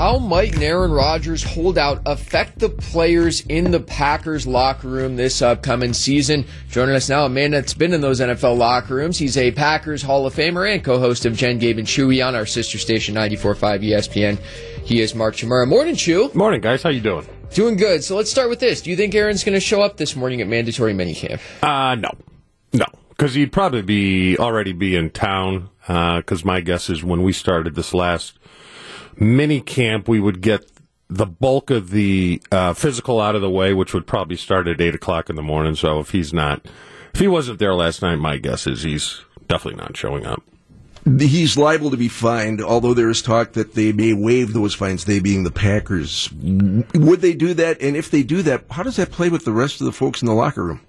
How might Aaron Rodgers holdout affect the players in the Packers locker room this upcoming season? Joining us now, a man that's been in those NFL locker rooms. He's a Packers Hall of Famer and co-host of Jen, Gabe, and Chewy on our sister station 94.5 ESPN. He is Mark Chmura. Morning, Chew. Morning, guys. How you doing? Doing good. So let's start with this. Do you think Aaron's going to show up this morning at mandatory minicamp? Uh, no. No. Because he'd probably be already be in town. Because uh, my guess is when we started this last mini camp, we would get the bulk of the uh, physical out of the way, which would probably start at eight o'clock in the morning. So if he's not, if he wasn't there last night, my guess is he's definitely not showing up. He's liable to be fined, although there is talk that they may waive those fines, they being the Packers. Would they do that? And if they do that, how does that play with the rest of the folks in the locker room?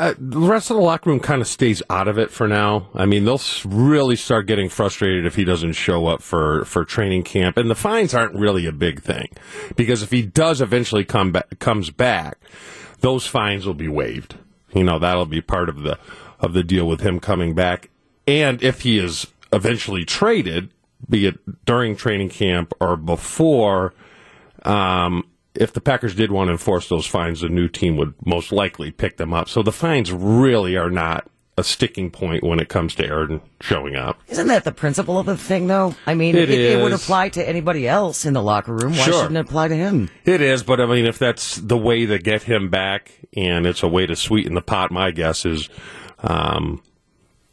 Uh, the rest of the locker room kind of stays out of it for now. I mean, they'll really start getting frustrated if he doesn't show up for, for training camp, and the fines aren't really a big thing because if he does eventually come back, comes back, those fines will be waived. You know, that'll be part of the of the deal with him coming back, and if he is eventually traded, be it during training camp or before. Um, if the Packers did want to enforce those fines, the new team would most likely pick them up. So the fines really are not a sticking point when it comes to Aaron showing up. Isn't that the principle of the thing, though? I mean, it, it, it would apply to anybody else in the locker room. Why sure. shouldn't it apply to him? It is, but I mean, if that's the way to get him back and it's a way to sweeten the pot, my guess is, um,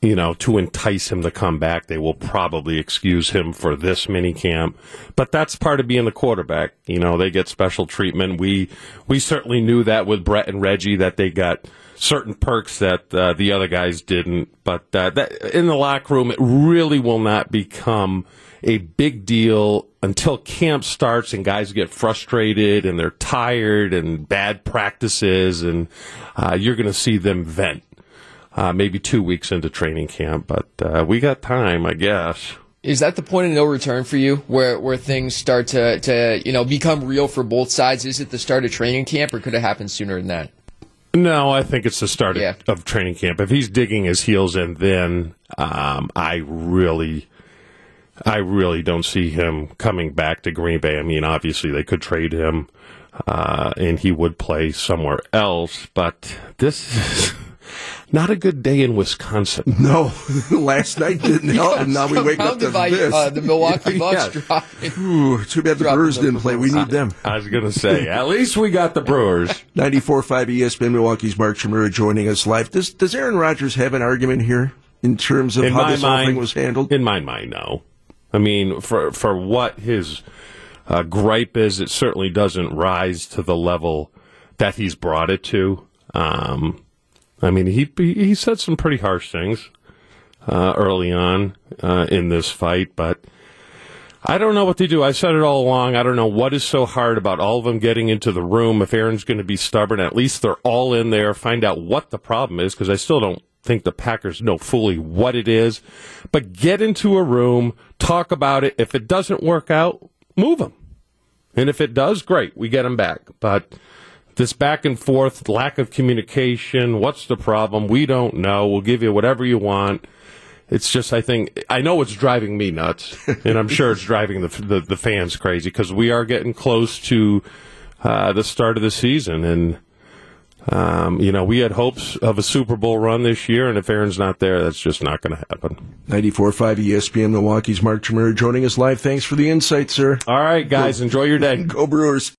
you know, to entice him to come back, they will probably excuse him for this mini camp. But that's part of being the quarterback. You know, they get special treatment. We we certainly knew that with Brett and Reggie that they got certain perks that uh, the other guys didn't. But uh, that, in the locker room, it really will not become a big deal until camp starts and guys get frustrated and they're tired and bad practices and uh, you're going to see them vent uh, maybe two weeks into training camp, but uh, we got time, I guess. Is that the point of no return for you, where where things start to, to you know become real for both sides? Is it the start of training camp, or could it happen sooner than that? No, I think it's the start yeah. of, of, training camp. If he's digging his heels in, then um, I really, I really don't see him coming back to Green Bay. I mean, obviously they could trade him, uh, and he would play somewhere else. But this. Not a good day in Wisconsin. No, last night didn't help, and now we wake up to by, this. Uh, the Milwaukee Bucks yeah. dropping. Ooh, too bad the Brewers didn't play. We need them. I was going to say, at least we got the Brewers. 94.5 ESPN Milwaukee's Mark Chmura joining us live. Does, does Aaron Rodgers have an argument here in terms of in how this mind, whole thing was handled? In my mind, no. I mean, for, for what his uh, gripe is, it certainly doesn't rise to the level that he's brought it to. Um, I mean, he he said some pretty harsh things uh, early on uh, in this fight, but I don't know what to do. I said it all along. I don't know what is so hard about all of them getting into the room. If Aaron's going to be stubborn, at least they're all in there. Find out what the problem is, because I still don't think the Packers know fully what it is. But get into a room, talk about it. If it doesn't work out, move them. And if it does, great, we get them back. But this back and forth, lack of communication. What's the problem? We don't know. We'll give you whatever you want. It's just, I think, I know it's driving me nuts, and I'm sure it's driving the the, the fans crazy because we are getting close to uh, the start of the season, and um, you know, we had hopes of a Super Bowl run this year, and if Aaron's not there, that's just not going to happen. 94.5 ESPN Milwaukee's Mark Chmura joining us live. Thanks for the insight, sir. All right, guys, Go, enjoy your day. Go Brewers.